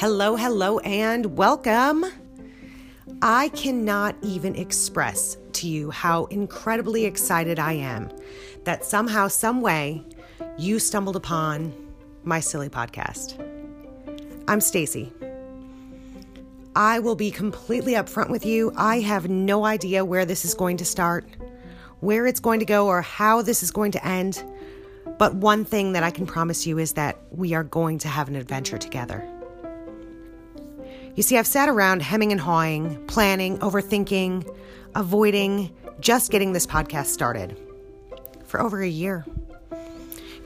Hello, hello, and welcome. I cannot even express to you how incredibly excited I am that somehow, some way, you stumbled upon my silly podcast. I'm Stacy. I will be completely upfront with you. I have no idea where this is going to start, where it's going to go, or how this is going to end. But one thing that I can promise you is that we are going to have an adventure together. You see, I've sat around hemming and hawing, planning, overthinking, avoiding just getting this podcast started for over a year.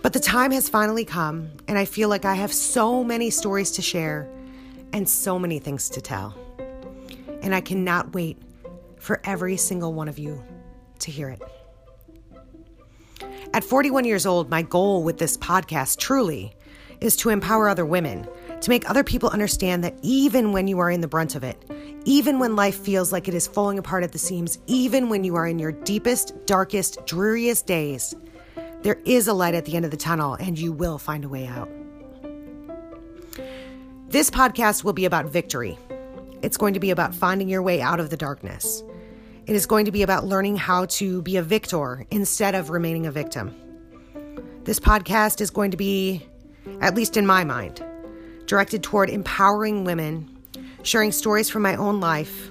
But the time has finally come, and I feel like I have so many stories to share and so many things to tell. And I cannot wait for every single one of you to hear it. At 41 years old, my goal with this podcast truly is to empower other women to make other people understand that even when you are in the brunt of it, even when life feels like it is falling apart at the seams, even when you are in your deepest, darkest, dreariest days, there is a light at the end of the tunnel and you will find a way out. This podcast will be about victory. It's going to be about finding your way out of the darkness. It is going to be about learning how to be a victor instead of remaining a victim. This podcast is going to be, at least in my mind, directed toward empowering women, sharing stories from my own life,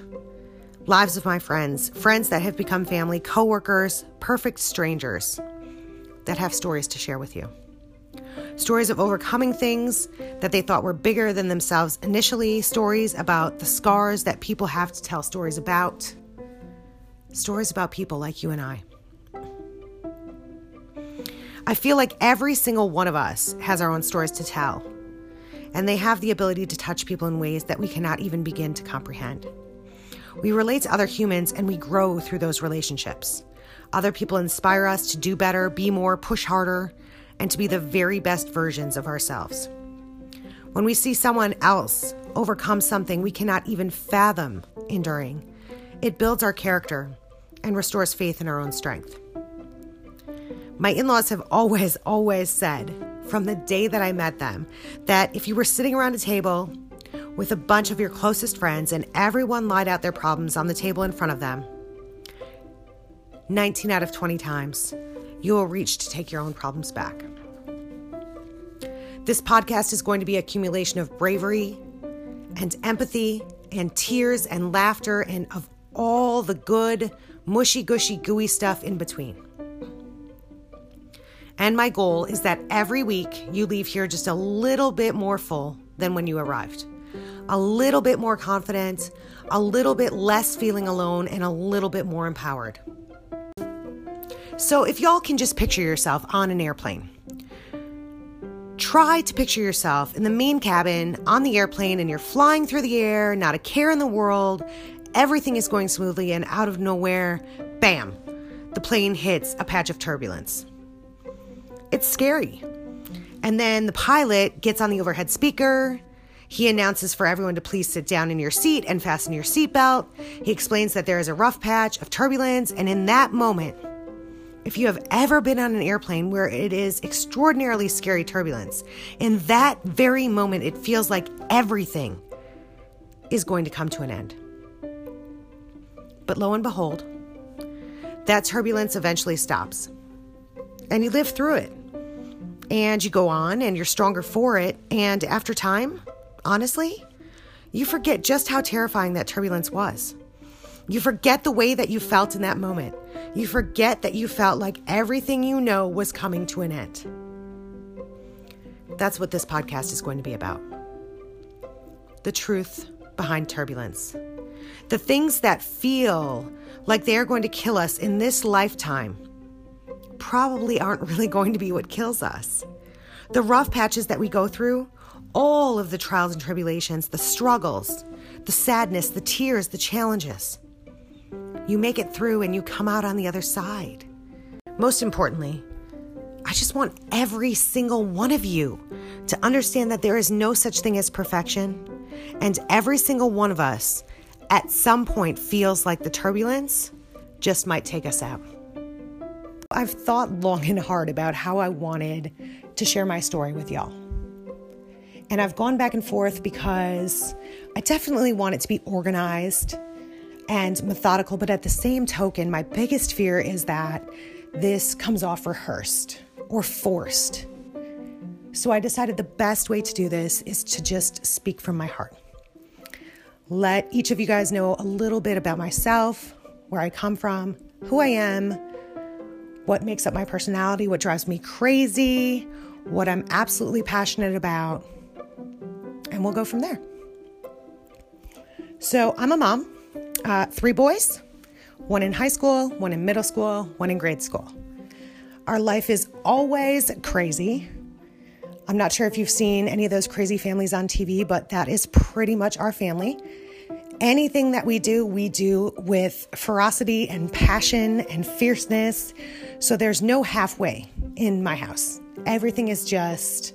lives of my friends, friends that have become family, coworkers, perfect strangers that have stories to share with you. Stories of overcoming things that they thought were bigger than themselves initially, stories about the scars that people have to tell stories about, stories about people like you and I. I feel like every single one of us has our own stories to tell and they have the ability to touch people in ways that we cannot even begin to comprehend. We relate to other humans and we grow through those relationships. Other people inspire us to do better, be more, push harder, and to be the very best versions of ourselves. When we see someone else overcome something we cannot even fathom enduring, it builds our character and restores faith in our own strength. My in laws have always, always said from the day that I met them that if you were sitting around a table with a bunch of your closest friends and everyone lied out their problems on the table in front of them, 19 out of 20 times, you will reach to take your own problems back. This podcast is going to be accumulation of bravery and empathy and tears and laughter and of all the good, mushy, gushy, gooey stuff in between. And my goal is that every week you leave here just a little bit more full than when you arrived, a little bit more confident, a little bit less feeling alone, and a little bit more empowered. So, if y'all can just picture yourself on an airplane, try to picture yourself in the main cabin on the airplane and you're flying through the air, not a care in the world, everything is going smoothly, and out of nowhere, bam, the plane hits a patch of turbulence. It's scary. And then the pilot gets on the overhead speaker. He announces for everyone to please sit down in your seat and fasten your seatbelt. He explains that there is a rough patch of turbulence. And in that moment, if you have ever been on an airplane where it is extraordinarily scary turbulence, in that very moment, it feels like everything is going to come to an end. But lo and behold, that turbulence eventually stops. And you live through it and you go on and you're stronger for it. And after time, honestly, you forget just how terrifying that turbulence was. You forget the way that you felt in that moment. You forget that you felt like everything you know was coming to an end. That's what this podcast is going to be about the truth behind turbulence. The things that feel like they are going to kill us in this lifetime probably aren't really going to be what kills us. The rough patches that we go through, all of the trials and tribulations, the struggles, the sadness, the tears, the challenges. You make it through and you come out on the other side. Most importantly, I just want every single one of you to understand that there is no such thing as perfection. And every single one of us at some point feels like the turbulence just might take us out. I've thought long and hard about how I wanted to share my story with y'all. And I've gone back and forth because I definitely want it to be organized and methodical, but at the same token, my biggest fear is that this comes off rehearsed or forced. So I decided the best way to do this is to just speak from my heart. Let each of you guys know a little bit about myself, where I come from, who I am, what makes up my personality, what drives me crazy, what I'm absolutely passionate about, and we'll go from there. So, I'm a mom, uh, three boys, one in high school, one in middle school, one in grade school. Our life is always crazy. I'm not sure if you've seen any of those crazy families on TV, but that is pretty much our family. Anything that we do, we do with ferocity and passion and fierceness. So there's no halfway in my house. Everything is just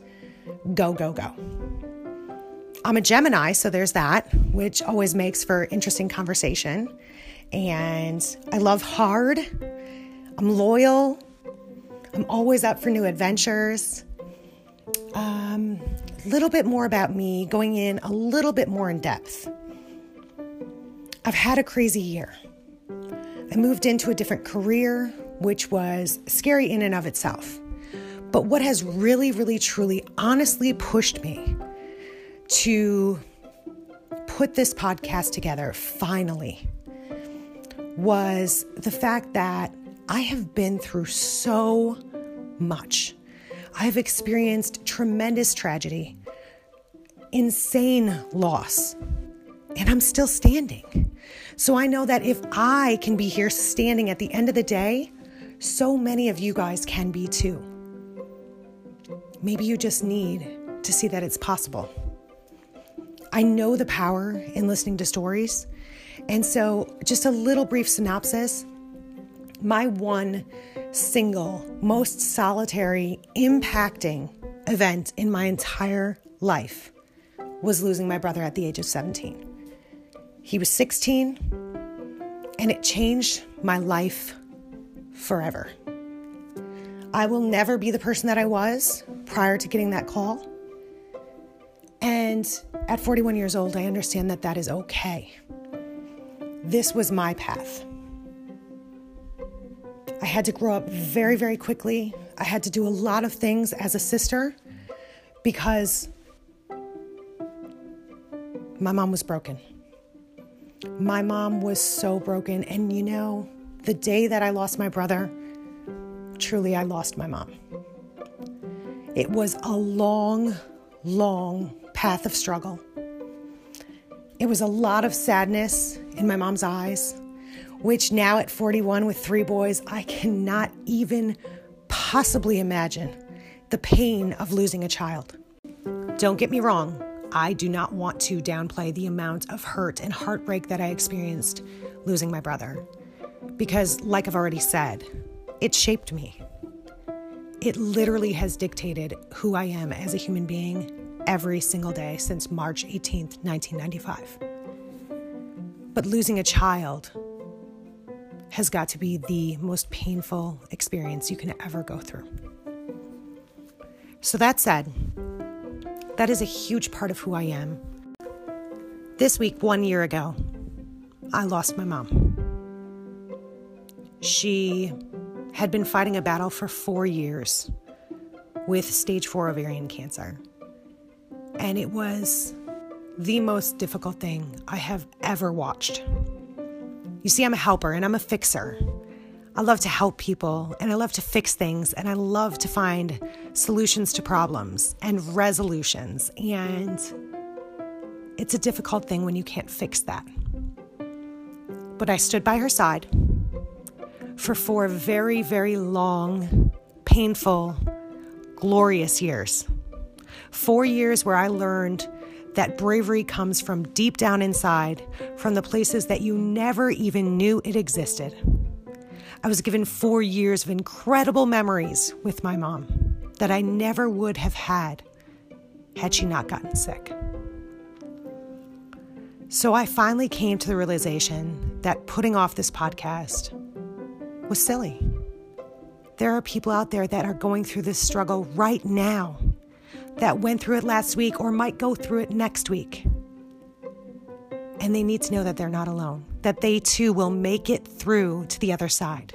go, go, go. I'm a Gemini, so there's that, which always makes for interesting conversation. And I love hard. I'm loyal. I'm always up for new adventures. Um, a little bit more about me, going in a little bit more in depth. I've had a crazy year. I moved into a different career, which was scary in and of itself. But what has really, really, truly, honestly pushed me to put this podcast together finally was the fact that I have been through so much. I've experienced tremendous tragedy, insane loss, and I'm still standing. So I know that if I can be here standing at the end of the day, so many of you guys can be too. Maybe you just need to see that it's possible. I know the power in listening to stories. And so, just a little brief synopsis my one single, most solitary, impacting event in my entire life was losing my brother at the age of 17. He was 16, and it changed my life forever. I will never be the person that I was prior to getting that call. And at 41 years old, I understand that that is okay. This was my path. I had to grow up very, very quickly. I had to do a lot of things as a sister because my mom was broken. My mom was so broken. And you know, the day that I lost my brother, truly, I lost my mom. It was a long, long path of struggle. It was a lot of sadness in my mom's eyes, which now at 41 with three boys, I cannot even possibly imagine the pain of losing a child. Don't get me wrong, I do not want to downplay the amount of hurt and heartbreak that I experienced losing my brother. Because, like I've already said, it shaped me. It literally has dictated who I am as a human being every single day since March 18th, 1995. But losing a child has got to be the most painful experience you can ever go through. So, that said, that is a huge part of who I am. This week, one year ago, I lost my mom. She had been fighting a battle for four years with stage four ovarian cancer. And it was the most difficult thing I have ever watched. You see, I'm a helper and I'm a fixer. I love to help people and I love to fix things and I love to find solutions to problems and resolutions. And it's a difficult thing when you can't fix that. But I stood by her side for four very, very long, painful, glorious years. Four years where I learned that bravery comes from deep down inside, from the places that you never even knew it existed. I was given four years of incredible memories with my mom that I never would have had had she not gotten sick. So I finally came to the realization that putting off this podcast was silly. There are people out there that are going through this struggle right now that went through it last week or might go through it next week. And they need to know that they're not alone, that they too will make it through to the other side.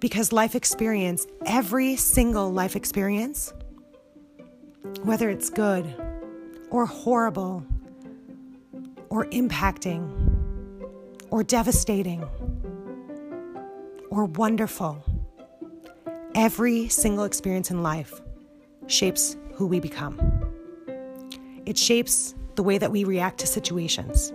Because life experience, every single life experience, whether it's good or horrible or impacting or devastating or wonderful, every single experience in life shapes who we become. It shapes the way that we react to situations.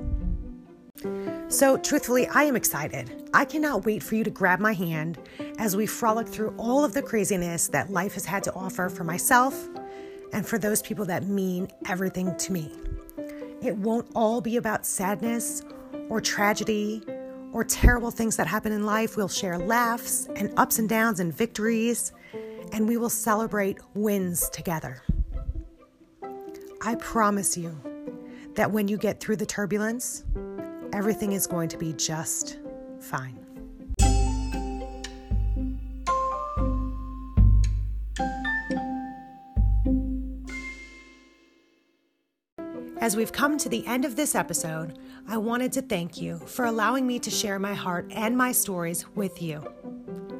So, truthfully, I am excited. I cannot wait for you to grab my hand as we frolic through all of the craziness that life has had to offer for myself and for those people that mean everything to me. It won't all be about sadness or tragedy or terrible things that happen in life. We'll share laughs and ups and downs and victories, and we will celebrate wins together. I promise you that when you get through the turbulence, everything is going to be just fine. As we've come to the end of this episode, I wanted to thank you for allowing me to share my heart and my stories with you.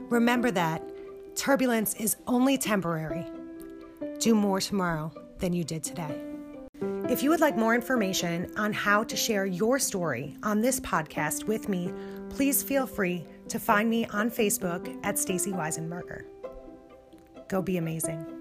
Remember that turbulence is only temporary. Do more tomorrow than you did today. If you would like more information on how to share your story on this podcast with me, please feel free to find me on Facebook at Stacy Weisenberger. Go be amazing.